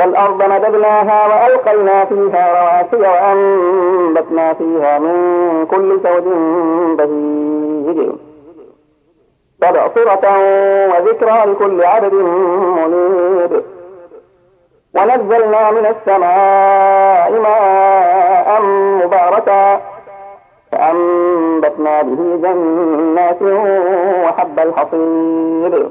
والأرض مددناها وألقينا فيها رواسي وأنبتنا فيها من كل زوج بهيج. تبصرة وذكرى لكل عبد منيب ونزلنا من السماء ماء مباركا. فأنبتنا به جنات وحب الحصيد.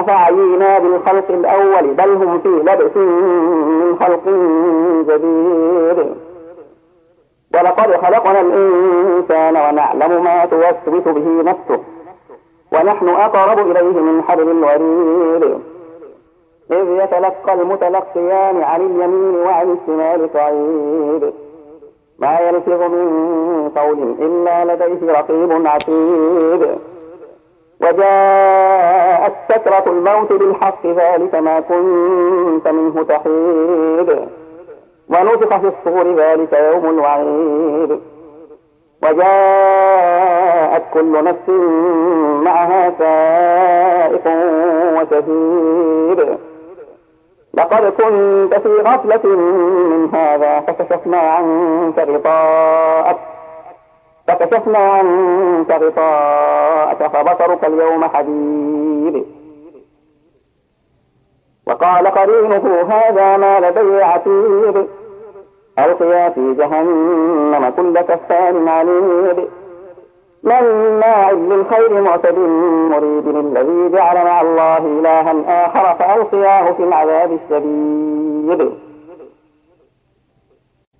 أفعينا بالخلق الأول بل هم في لبس من خلق جديد. ولقد خلقنا الإنسان ونعلم ما توسوس به نفسه ونحن أقرب إليه من حبل الوريد. إذ يتلقى المتلقيان عن اليمين وعن الشمال قعيد. ما يلفظ من قول إلا لديه رقيب عتيد. وجاءت سكرة الموت بالحق ذلك ما كنت منه تحيد. ونفخ في الصور ذلك يوم الوعيد. وجاءت كل نفس معها سائق وشهيد. لقد كنت في غفلة من هذا فكشفنا عنك غطاءك. فكشفنا عنك غطاءك فبصرك اليوم حديد وقال قرينه هذا ما لدي عتيد ألقيا في جهنم كل كفار عنيد مناع للخير معتد مريد الذي جعل مع الله إلها آخر فألقياه في العذاب الشديد.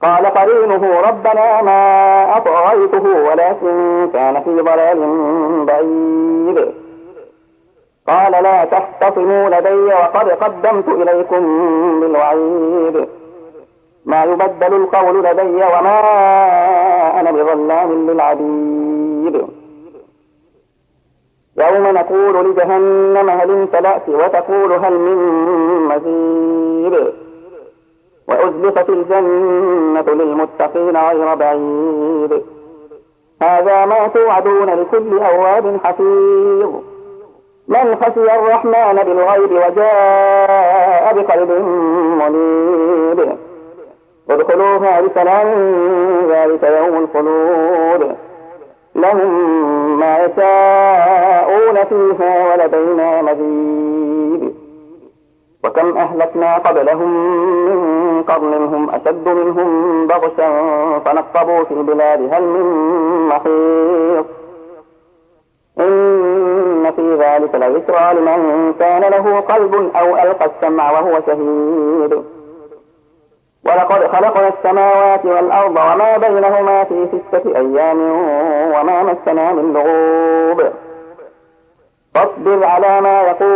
قال قرينه ربنا ما أطغيته ولكن كان في ضلال بعيد. قال لا تختصموا لدي وقد قدمت إليكم بالوعيد. ما يبدل القول لدي وما أنا بظلام للعبيد. يوم نقول لجهنم هل امتلأت وتقول هل من مزيد. وأزلفت الجنة للمتقين غير بعيد. هذا ما توعدون لكل أواب حفيظ. من خشي الرحمن بالغيب وجاء بقلب منيب. ادخلوها بسلام ذلك يوم الخلود. لهم ما يشاءون فيها ولدينا مزيد. وكم أهلكنا قبلهم من قرن هم أشد منهم بغشا فنقبوا في البلاد هل من محيط؟ إن في ذلك لذكرى لمن كان له قلب أو ألقى السمع وهو شهيد. ولقد خلقنا السماوات والأرض وما بينهما في ستة أيام وما مسنا من لغوب. فاصبر على ما يقولون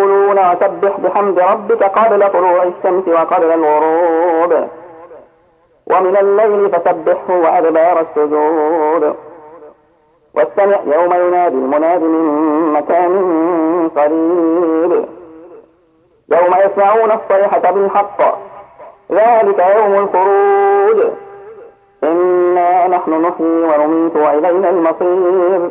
وسبح بحمد ربك قبل طلوع الشمس وقبل الغروب. ومن الليل فسبحه وأدبار السجود. واستمع يوم ينادي المناد من مكان قريب. يوم يسمعون الصيحة بالحق. ذلك يوم الخروج. إنا نحن نحيي ونميت وإلينا المصير.